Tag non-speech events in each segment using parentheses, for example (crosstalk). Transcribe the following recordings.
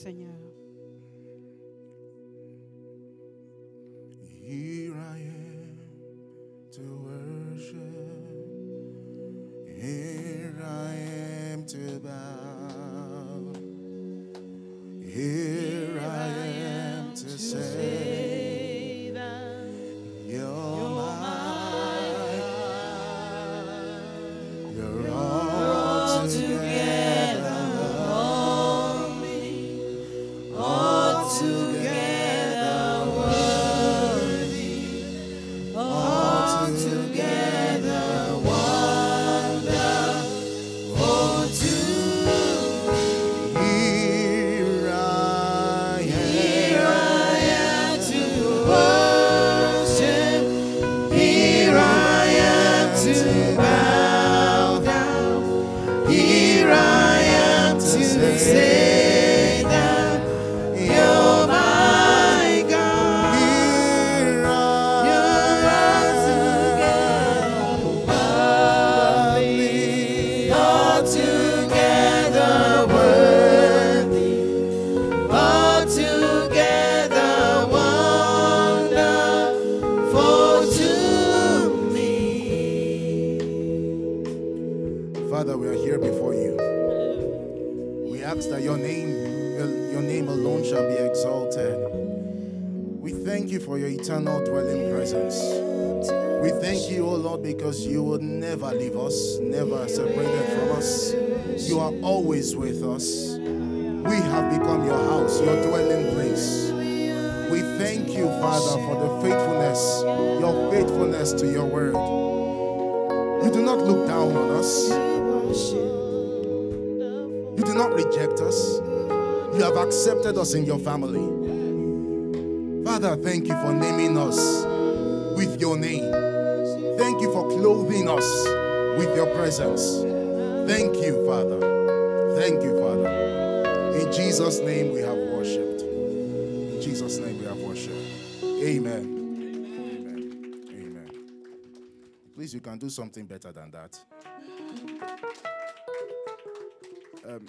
Señor. Not reject us. You have accepted us in your family. Father, thank you for naming us with your name. Thank you for clothing us with your presence. Thank you, Father. Thank you, Father. In Jesus' name we have worshipped. In Jesus' name we have worshipped. Amen. Amen. Amen. Please, you can do something better than that. Um,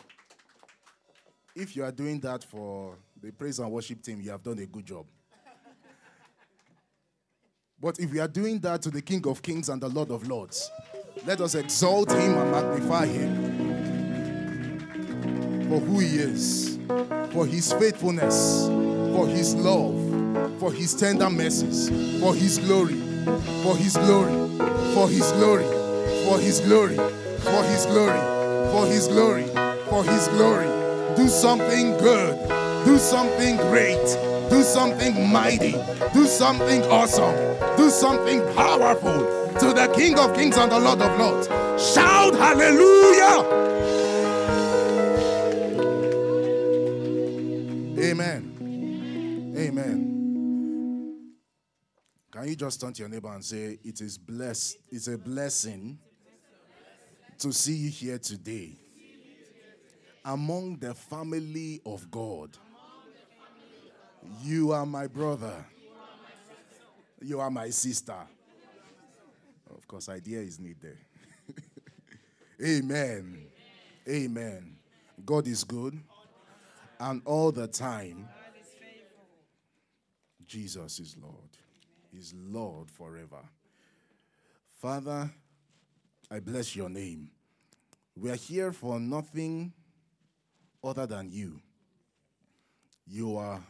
if you are doing that for the praise and worship team, you have done a good job. But if we are doing that to the King of Kings and the Lord of Lords, let us exalt him and magnify him for who he is, for his faithfulness, for his love, for his tender mercies, for his glory, for his glory, for his glory, for his glory, for his glory, for his glory, for his glory. Do something good, do something great, do something mighty, do something awesome, do something powerful to the King of Kings and the Lord of Lords. Shout hallelujah! Amen. Amen. Can you just turn to your neighbor and say, It is blessed, it's a blessing to see you here today among the family of God. You are my brother. You are my sister. Of course, idea is needed. (laughs) Amen. Amen. God is good. And all the time, Jesus is Lord. He's Lord forever. Father, I bless your name. We are here for nothing other than you. You are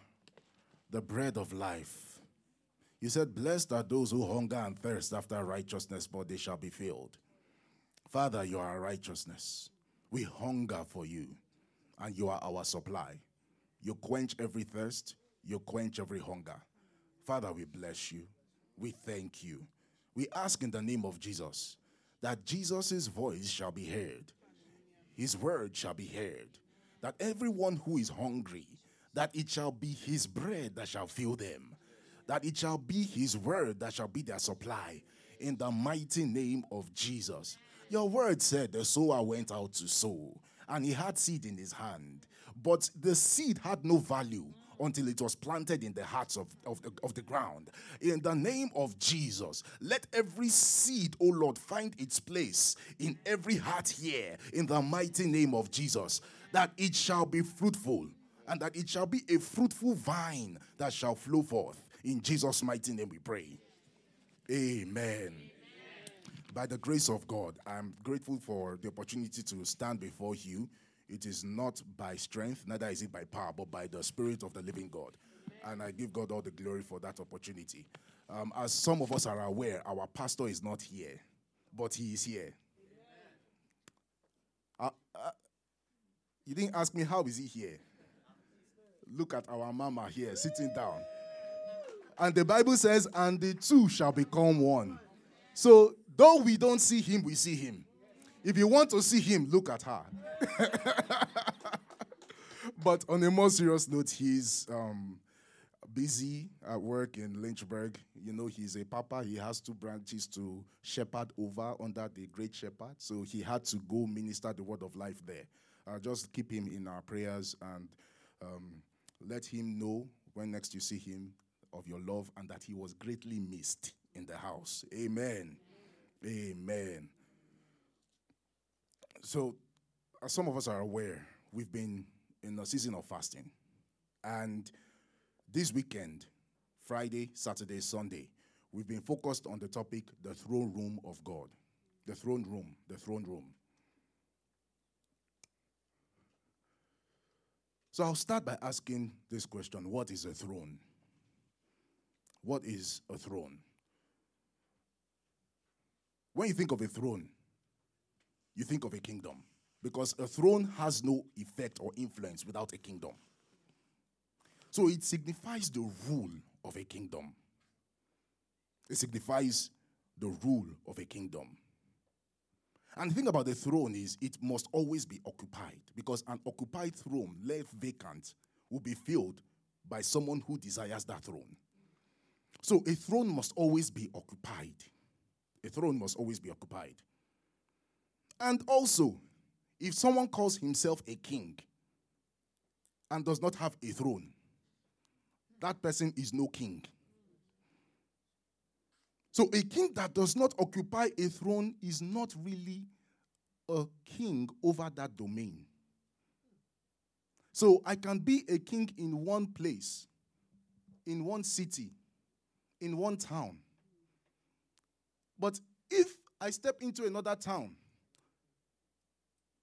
the bread of life. You said, Blessed are those who hunger and thirst after righteousness, but they shall be filled. Father, you are righteousness. We hunger for you, and you are our supply. You quench every thirst, you quench every hunger. Father, we bless you. We thank you. We ask in the name of Jesus that Jesus' voice shall be heard, his word shall be heard, that everyone who is hungry, that it shall be his bread that shall fill them, that it shall be his word that shall be their supply, in the mighty name of Jesus. Your word said the sower went out to sow, and he had seed in his hand, but the seed had no value until it was planted in the hearts of, of, the, of the ground. In the name of Jesus, let every seed, O Lord, find its place in every heart here, in the mighty name of Jesus, that it shall be fruitful, and that it shall be a fruitful vine that shall flow forth. In Jesus' mighty name we pray. Amen. By the grace of God, I'm grateful for the opportunity to stand before you. It is not by strength, neither is it by power, but by the Spirit of the living God. And I give God all the glory for that opportunity. Um, as some of us are aware, our pastor is not here, but he is here. Uh, uh, you didn't ask me how is he here. Look at our mama here sitting down. And the Bible says, and the two shall become one. So, though we don't see him, we see him. If you want to see him, look at her. (laughs) but on a more serious note, he's um, busy at work in Lynchburg. You know, he's a papa. He has two branches to shepherd over under the great shepherd. So he had to go minister the word of life there. Uh, just keep him in our prayers and um, let him know when next you see him of your love and that he was greatly missed in the house. Amen. Amen. So, as some of us are aware, we've been in a season of fasting. And this weekend, Friday, Saturday, Sunday, we've been focused on the topic the throne room of God. The throne room, the throne room. So I'll start by asking this question What is a throne? What is a throne? When you think of a throne, you think of a kingdom because a throne has no effect or influence without a kingdom. So it signifies the rule of a kingdom. It signifies the rule of a kingdom. And the thing about the throne is it must always be occupied because an occupied throne left vacant will be filled by someone who desires that throne. So a throne must always be occupied. A throne must always be occupied. And also, if someone calls himself a king and does not have a throne, that person is no king. So, a king that does not occupy a throne is not really a king over that domain. So, I can be a king in one place, in one city, in one town. But if I step into another town,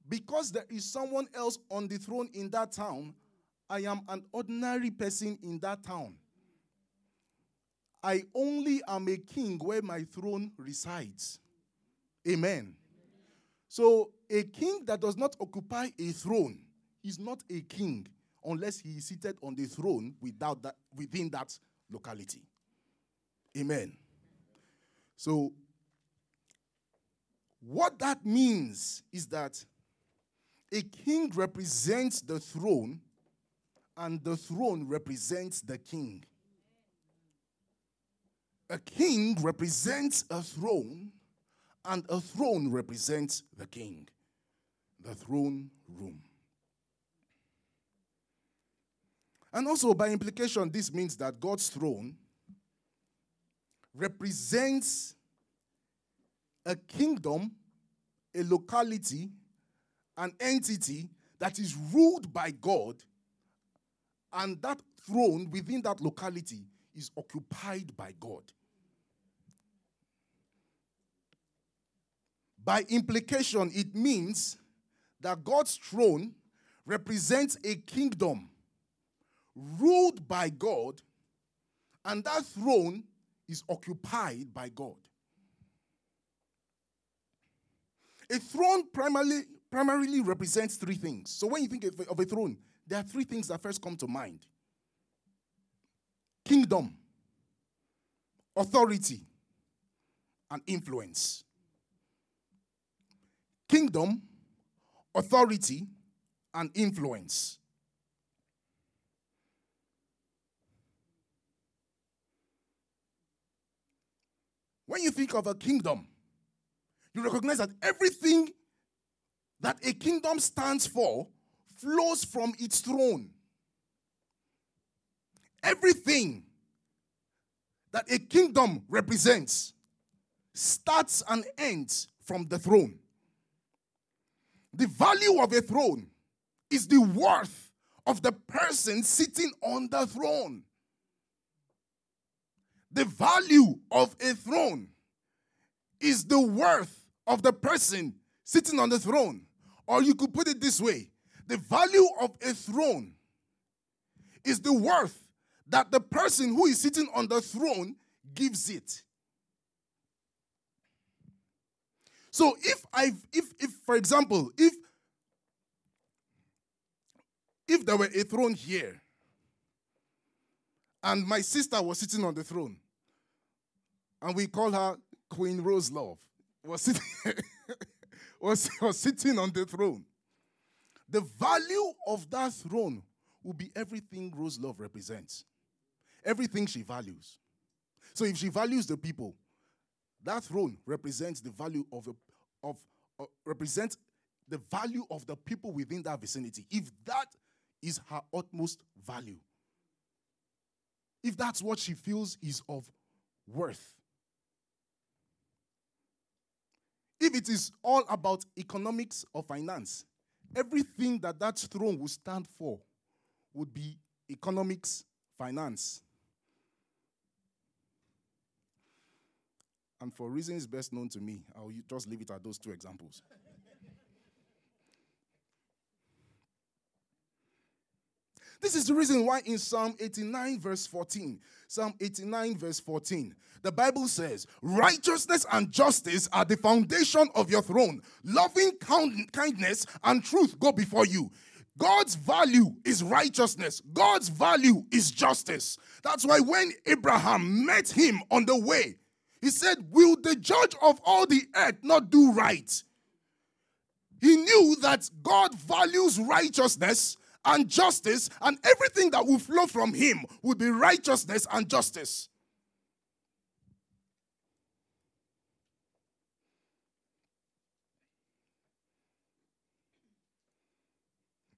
because there is someone else on the throne in that town, I am an ordinary person in that town. I only am a king where my throne resides. Amen. So, a king that does not occupy a throne is not a king unless he is seated on the throne without that, within that locality. Amen. So, what that means is that a king represents the throne, and the throne represents the king. A king represents a throne, and a throne represents the king. The throne room. And also, by implication, this means that God's throne represents a kingdom, a locality, an entity that is ruled by God, and that throne within that locality is occupied by God. By implication, it means that God's throne represents a kingdom ruled by God, and that throne is occupied by God. A throne primarily, primarily represents three things. So when you think of a throne, there are three things that first come to mind kingdom, authority, and influence. Kingdom, authority, and influence. When you think of a kingdom, you recognize that everything that a kingdom stands for flows from its throne. Everything that a kingdom represents starts and ends from the throne. The value of a throne is the worth of the person sitting on the throne. The value of a throne is the worth of the person sitting on the throne. Or you could put it this way the value of a throne is the worth that the person who is sitting on the throne gives it. So if I if if for example, if if there were a throne here and my sister was sitting on the throne and we call her Queen Rose Love was sitting (laughs) was, was sitting on the throne. The value of that throne will be everything Rose Love represents. Everything she values. So if she values the people, that throne represents the value of the of uh, the value of the people within that vicinity. If that is her utmost value, if that's what she feels is of worth, if it is all about economics or finance, everything that that throne will stand for would be economics, finance. And for reasons best known to me, I'll just leave it at those two examples. This is the reason why in Psalm 89, verse 14, Psalm 89, verse 14, the Bible says, Righteousness and justice are the foundation of your throne. Loving kindness and truth go before you. God's value is righteousness. God's value is justice. That's why when Abraham met him on the way, he said, Will the judge of all the earth not do right? He knew that God values righteousness and justice, and everything that will flow from him will be righteousness and justice.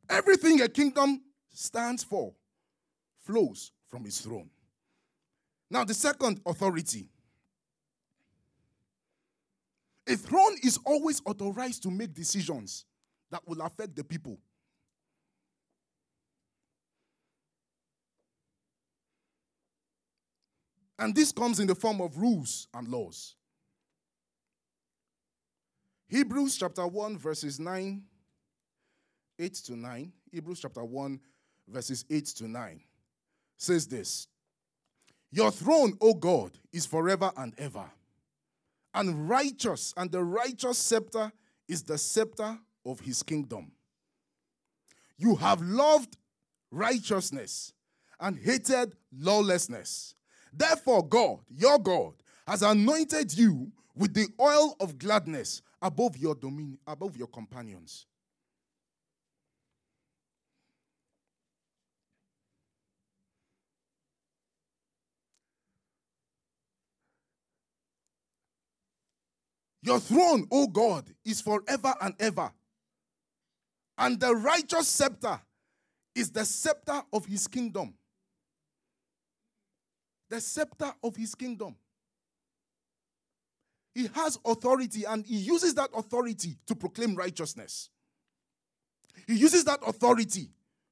Everything a kingdom stands for flows from his throne. Now, the second authority. A throne is always authorized to make decisions that will affect the people. And this comes in the form of rules and laws. Hebrews chapter 1, verses 9 8 to 9, Hebrews chapter 1, verses 8 to 9, says this Your throne, O God, is forever and ever, and righteous, and the righteous scepter is the scepter of his kingdom. You have loved righteousness and hated lawlessness. Therefore, God, your God, has anointed you with the oil of gladness above your dominion, above your companions. Your throne, O God, is forever and ever. And the righteous scepter is the scepter of his kingdom. The scepter of his kingdom. He has authority and he uses that authority to proclaim righteousness. He uses that authority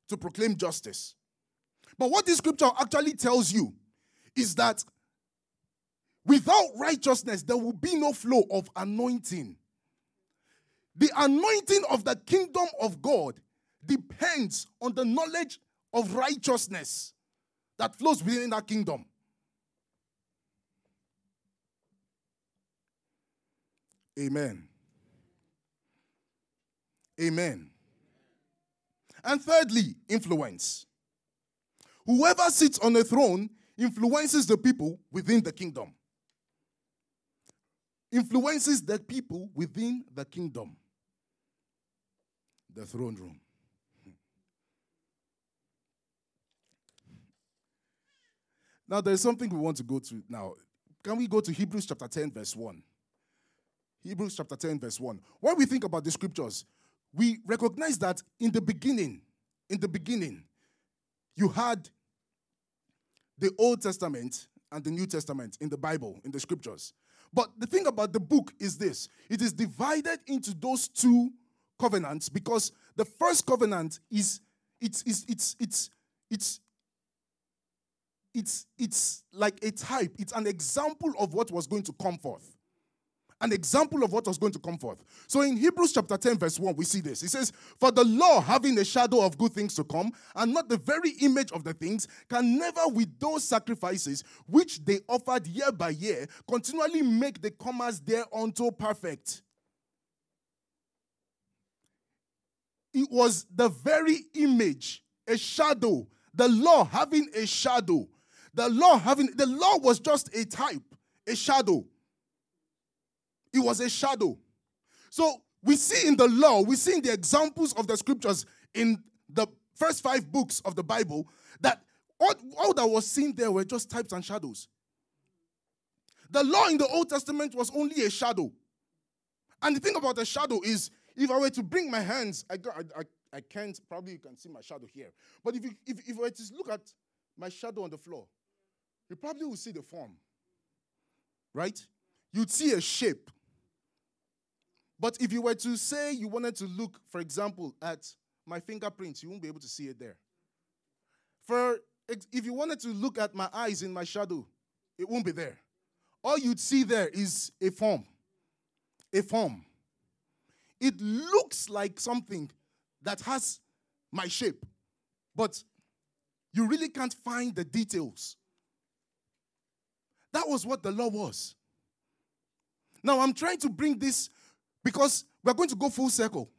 to proclaim justice. But what this scripture actually tells you is that Without righteousness, there will be no flow of anointing. The anointing of the kingdom of God depends on the knowledge of righteousness that flows within that kingdom. Amen. Amen. And thirdly, influence. Whoever sits on a throne influences the people within the kingdom influences the people within the kingdom, the throne room. (laughs) Now, there's something we want to go to now. Can we go to Hebrews chapter 10, verse 1? Hebrews chapter 10, verse 1. When we think about the scriptures, we recognize that in the beginning, in the beginning, you had the Old Testament and the New Testament in the Bible, in the scriptures. But the thing about the book is this. It is divided into those two covenants because the first covenant is it's it's it's it's it's it's it's like a type. It's an example of what was going to come forth an example of what was going to come forth. So in Hebrews chapter 10, verse 1, we see this. It says, For the law, having a shadow of good things to come, and not the very image of the things, can never, with those sacrifices which they offered year by year, continually make the comers thereunto perfect. It was the very image, a shadow, the law having a shadow. The law having, the law was just a type, a shadow. It was a shadow. So we see in the law, we see in the examples of the scriptures in the first five books of the Bible that all, all that was seen there were just types and shadows. The law in the Old Testament was only a shadow. And the thing about a shadow is, if I were to bring my hands, I, I, I, can't, probably you can see my shadow here. But if, you, if, if I were to look at my shadow on the floor, you probably will see the form. Right? You'd see a shape. But if you were to say you wanted to look, for example, at my fingerprints, you won't be able to see it there. For if you wanted to look at my eyes in my shadow, it won't be there. All you'd see there is a form. A form. It looks like something that has my shape, but you really can't find the details. That was what the law was. Now, I'm trying to bring this because we're going to go full circle.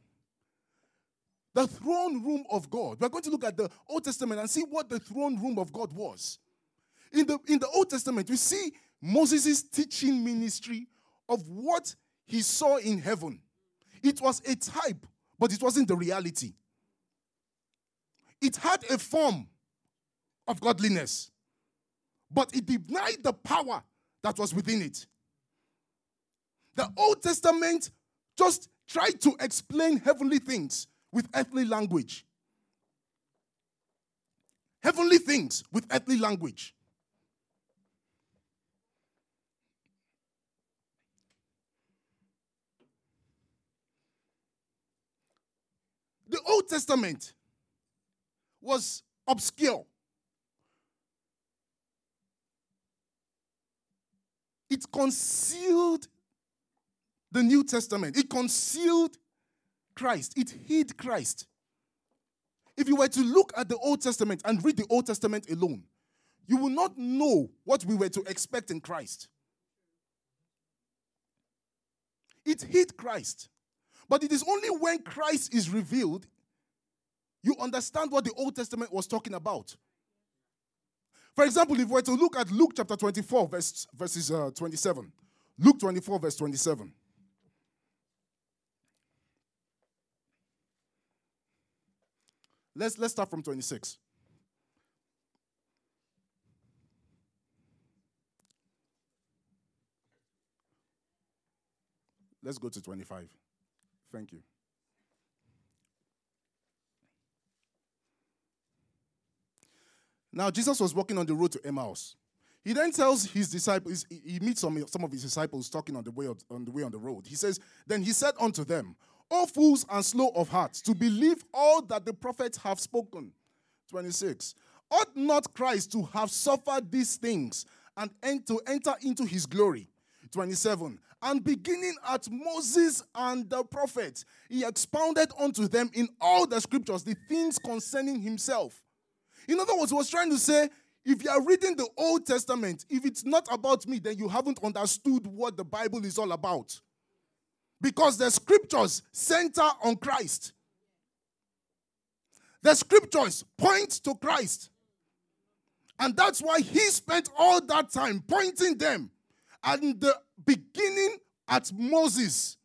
The throne room of God. We're going to look at the Old Testament and see what the throne room of God was. In the, in the Old Testament, we see Moses' teaching ministry of what he saw in heaven. It was a type, but it wasn't the reality. It had a form of godliness, but it denied the power that was within it. The Old Testament just try to explain heavenly things with earthly language. Heavenly things with earthly language. The Old Testament was obscure. It concealed the New Testament. It concealed Christ, it hid Christ. If you were to look at the Old Testament and read the Old Testament alone, you will not know what we were to expect in Christ. It hid Christ. But it is only when Christ is revealed you understand what the Old Testament was talking about. For example, if we were to look at Luke chapter 24, verse, verses uh, 27, Luke 24, verse 27. Let's, let's start from 26. Let's go to 25. Thank you. Now, Jesus was walking on the road to Emmaus. He then tells his disciples, he meets some, some of his disciples talking on the, way, on the way on the road. He says, Then he said unto them, O fools and slow of heart, to believe all that the prophets have spoken. 26. Ought not Christ to have suffered these things and to enter into his glory? 27. And beginning at Moses and the prophets, he expounded unto them in all the scriptures the things concerning himself. In other words, he was trying to say, if you are reading the Old Testament, if it's not about me, then you haven't understood what the Bible is all about because the scriptures center on Christ. The scriptures point to Christ. And that's why he spent all that time pointing them. And the beginning at Moses.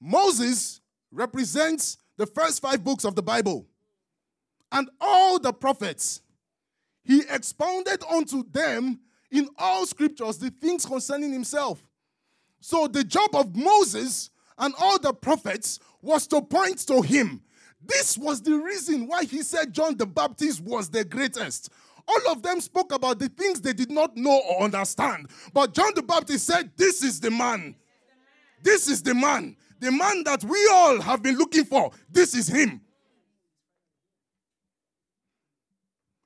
Moses represents the first five books of the Bible. And all the prophets. He expounded unto them in all scriptures the things concerning himself. So the job of Moses and all the prophets was to point to him. This was the reason why he said John the Baptist was the greatest. All of them spoke about the things they did not know or understand. But John the Baptist said, This is the man. This is the man. The man that we all have been looking for. This is him.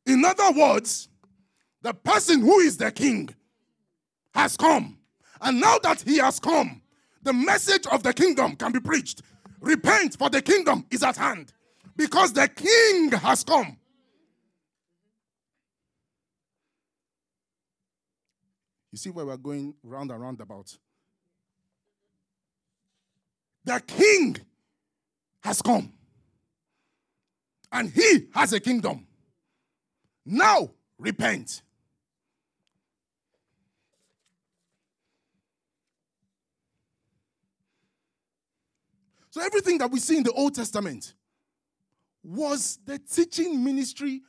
In other words, the person who is the king has come. And now that he has come, the message of the kingdom can be preached. Repent, for the kingdom is at hand. Because the king has come. You see where we're going round and round about. The king has come. And he has a kingdom. Now repent. So everything that we see in the Old Testament was the teaching ministry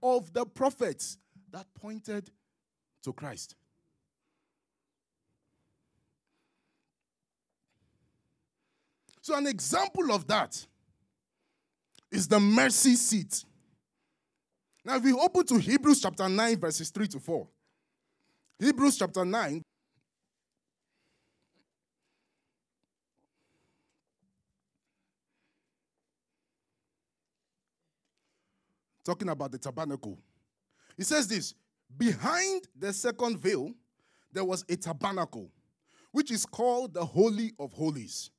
of the prophets that pointed to Christ. So, an example of that is the mercy seat. Now, if we open to Hebrews chapter 9, verses 3 to 4, Hebrews chapter 9, talking about the tabernacle. He says this Behind the second veil, there was a tabernacle, which is called the Holy of Holies,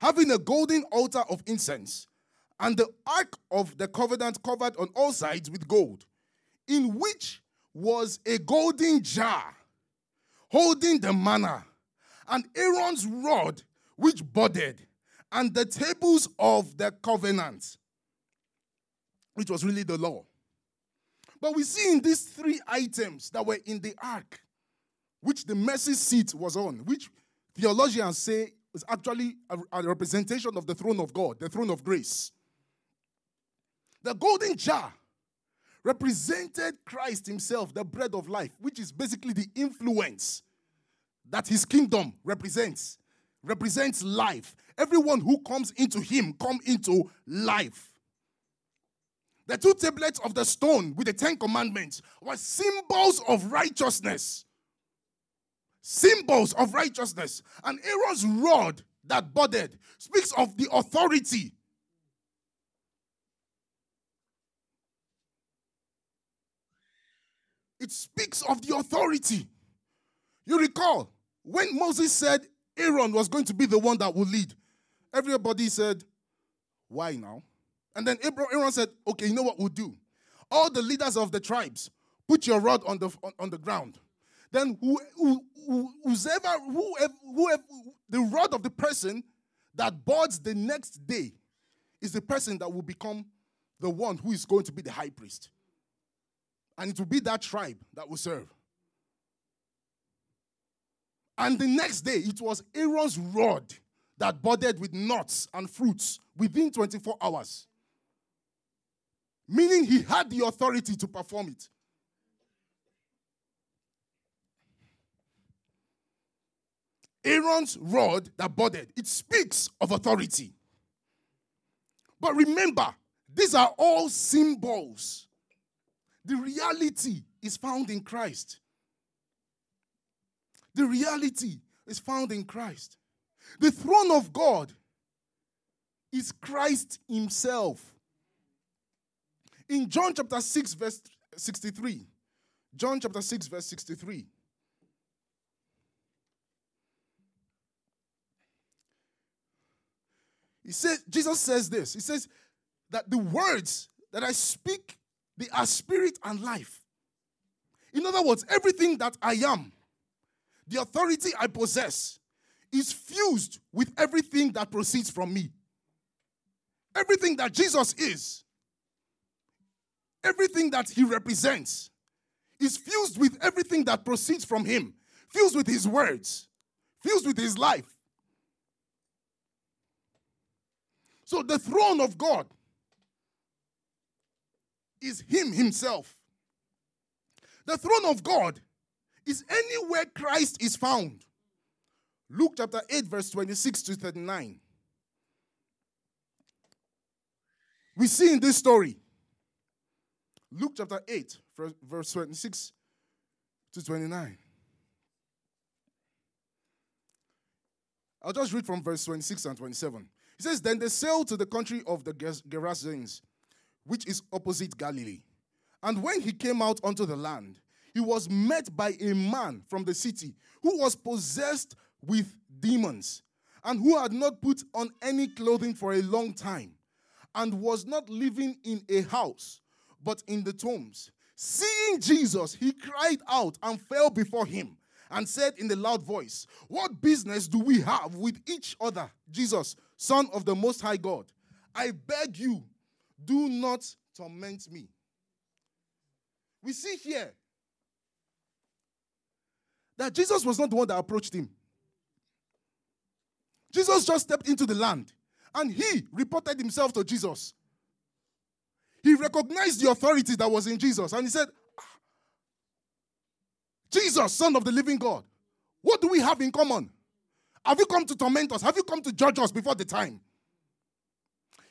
having a golden altar of incense, and the ark of the covenant covered on all sides with gold, in which was a golden jar holding the manna, and Aaron's rod which budded, and the tables of the covenant which was really the law. But we see in these three items that were in the ark, which the mercy seat was on, which theologians say is actually a, a representation of the throne of God, the throne of grace. The golden jar represented Christ himself, the bread of life, which is basically the influence that his kingdom represents. Represents life. Everyone who comes into him come into life. The two tablets of the stone with the Ten Commandments were symbols of righteousness. Symbols of righteousness. And Aaron's rod that budded speaks of the authority. It speaks of the authority. You recall when Moses said Aaron was going to be the one that would lead, everybody said, Why now? And then Aaron said, Okay, you know what we'll do? All the leaders of the tribes, put your rod on the, on, on the ground. Then who, who, whoever, whoever, whoever, the rod of the person that buds the next day is the person that will become the one who is going to be the high priest. And it will be that tribe that will serve. And the next day, it was Aaron's rod that budded with nuts and fruits within 24 hours meaning he had the authority to perform it. Aaron's rod that budded, it speaks of authority. But remember, these are all symbols. The reality is found in Christ. The reality is found in Christ. The throne of God is Christ Himself. In John chapter 6, verse 63, John chapter 6, verse 63. He says, Jesus says this. He says that the words that I speak, they are spirit and life. In other words, everything that I am, the authority I possess, is fused with everything that proceeds from me. Everything that Jesus is, everything that he represents is fused with everything that proceeds from him, fused with his words, fused with his life. So the throne of God is him himself. The throne of God is anywhere Christ is found. Luke chapter 8, verse 26 to 39. We see in this story Luke chapter 8, verse 26 to 29. I'll just read from verse 26 and 27. He says, Then they sailed to the country of the Gerasenes, which is opposite Galilee. And when he came out onto the land, he was met by a man from the city who was possessed with demons and who had not put on any clothing for a long time and was not living in a house but in the tombs. Seeing Jesus, he cried out and fell before him and said in a loud voice, What business do we have with each other, Jesus, Son of the Most High God? I beg you, do not torment me. We see here that Jesus was not the one that approached him. Jesus just stepped into the land and he reported himself to Jesus. He recognized the authority that was in Jesus and he said, ah, Jesus, Son of the living God, what do we have in common? Have you come to torment us? Have you come to judge us before the time?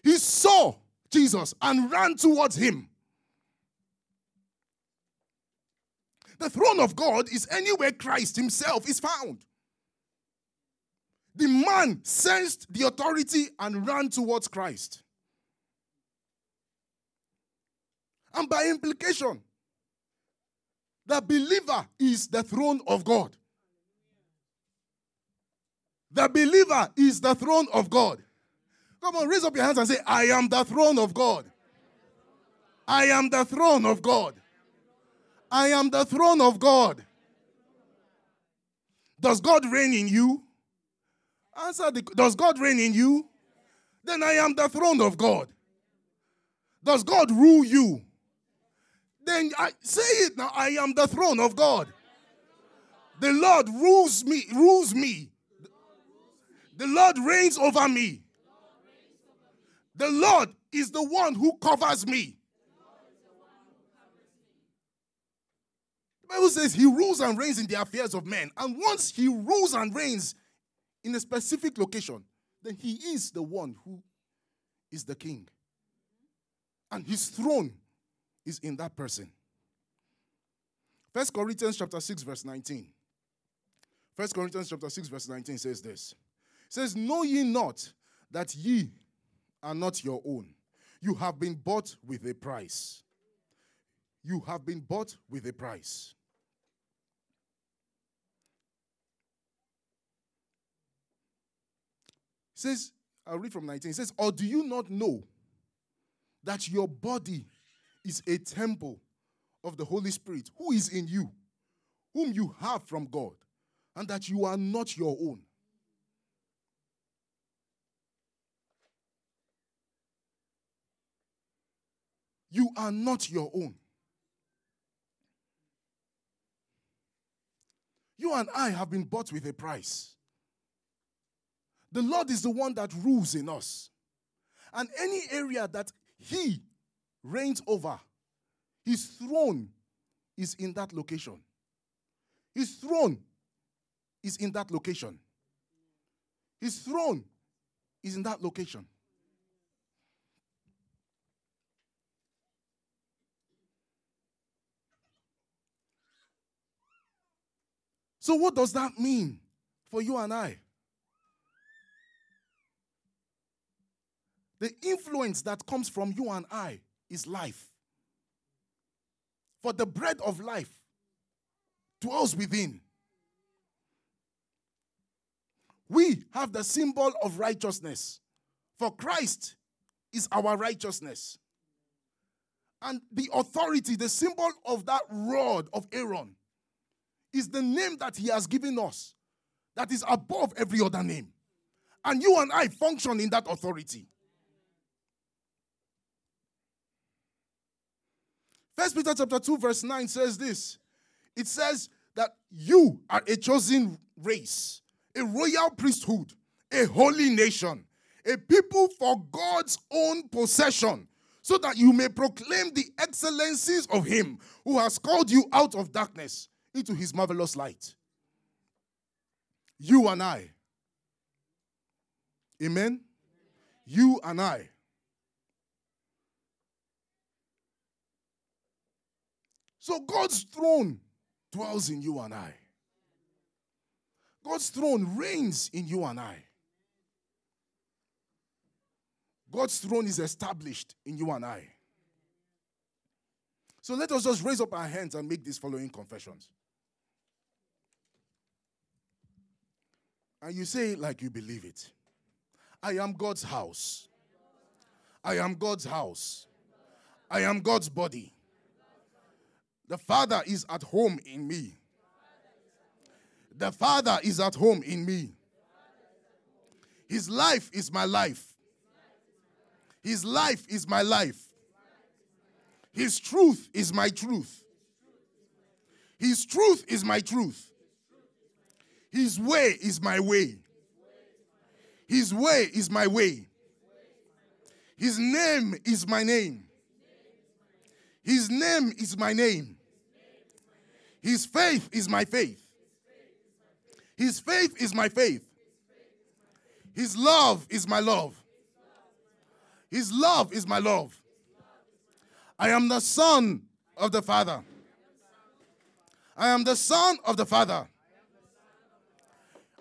He saw Jesus and ran towards him. The throne of God is anywhere Christ himself is found. The man sensed the authority and ran towards Christ. And by implication, the believer is the throne of God. The believer is the throne of God. Come on, raise up your hands and say, I am the throne of God. I am the throne of God. I am the throne of God. Does God reign in you? Answer the, Does God reign in you? Then I am the throne of God. Does God rule you? Then I say it now. I am the throne of God. The Lord rules me, rules me. The Lord reigns over me. The Lord is the one who covers me. The Bible says he rules and reigns in the affairs of men. And once he rules and reigns in a specific location, then he is the one who is the king. And his throne is in that person. First Corinthians chapter 6, verse 19. First Corinthians chapter 6, verse 19 says this. It says, Know ye not that ye are not your own. You have been bought with a price. You have been bought with a price. It says, I'll read from 19. It says, Or do you not know that your body is a temple of the Holy Spirit who is in you, whom you have from God, and that you are not your own? You are not your own. You and I have been bought with a price. The Lord is the one that rules in us. And any area that He reigns over, His throne is in that location. His throne is in that location. His throne is in that location. So, what does that mean for you and I? The influence that comes from you and I is life. For the bread of life dwells within. We have the symbol of righteousness. For Christ is our righteousness. And the authority, the symbol of that rod of Aaron, is the name that He has given us that is above every other name. And you and I function in that authority. First Peter chapter 2, verse 9 says this. It says that you are a chosen race, a royal priesthood, a holy nation, a people for God's own possession, so that you may proclaim the excellencies of him who has called you out of darkness into his marvelous light. You and I. Amen? You and I. So God's throne dwells in you and I. God's throne reigns in you and I. God's throne is established in you and I. So let us just raise up our hands and make these following confessions. And you say it like you believe it. I am God's house. I am God's house. I am God's body. The Father is at home in me. The Father is at home in me. His life is my life. His life is my life. His truth is my truth. His truth is my truth. His way is my way. His way is my way. His name is my name. His name is my name. His faith is my faith. His faith is my faith. His love is my love. His love is my love. I am the son of the Father. I am the son of the Father.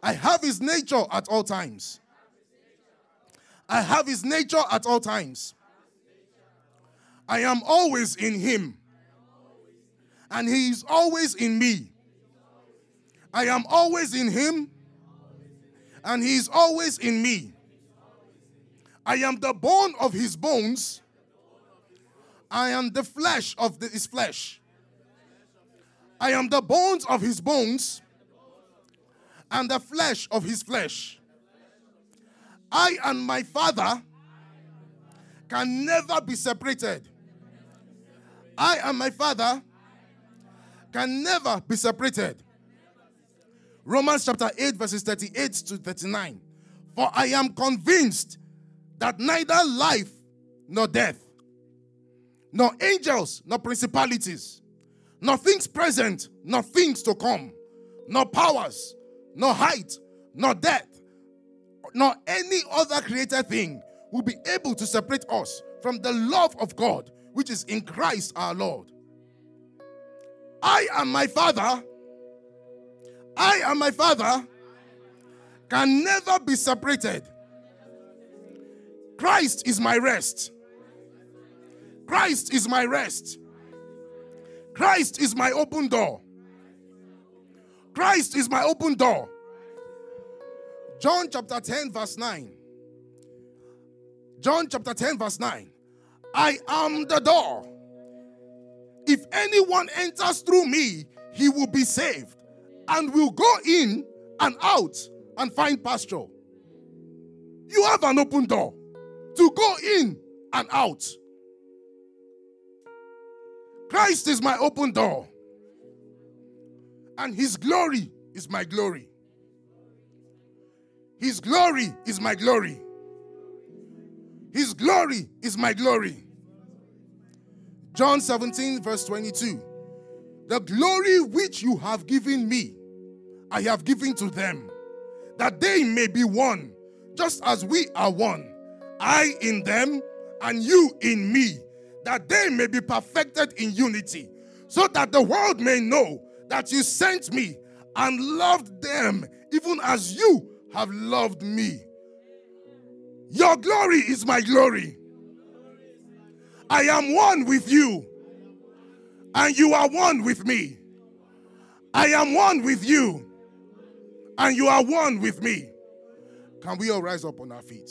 I have his nature at all times. I have his nature at all times. I am always in him. And he is always in me. I am always in him. And he is always in me. I am the bone of his bones. I am the flesh of his flesh. I am the bones of his bones and the flesh of his flesh. I and my Father can never be separated. I and my Father can never be separated. Romans chapter 8, verses 38 to 39. For I am convinced that neither life nor death, nor angels, nor principalities, nor things present, nor things to come, nor powers, nor height, nor depth, nor any other created thing will be able to separate us from the love of God which is in Christ our Lord. I and my Father, I and my Father can never be separated. Christ is my rest. Christ is my rest. Christ is my open door. Christ is my open door. John chapter 10, verse 9. John chapter 10, verse 9. I am the door. If anyone enters through me, he will be saved and will go in and out and find pasture. You have an open door to go in and out. Christ is my open door and his glory is my glory. His glory is my glory. His glory is my glory. John 17, verse 22. The glory which you have given me, I have given to them, that they may be one, just as we are one. I in them, and you in me, that they may be perfected in unity, so that the world may know that you sent me and loved them even as you have loved me. Your glory is my glory. I am one with you, and you are one with me. I am one with you, and you are one with me. Can we all rise up on our feet?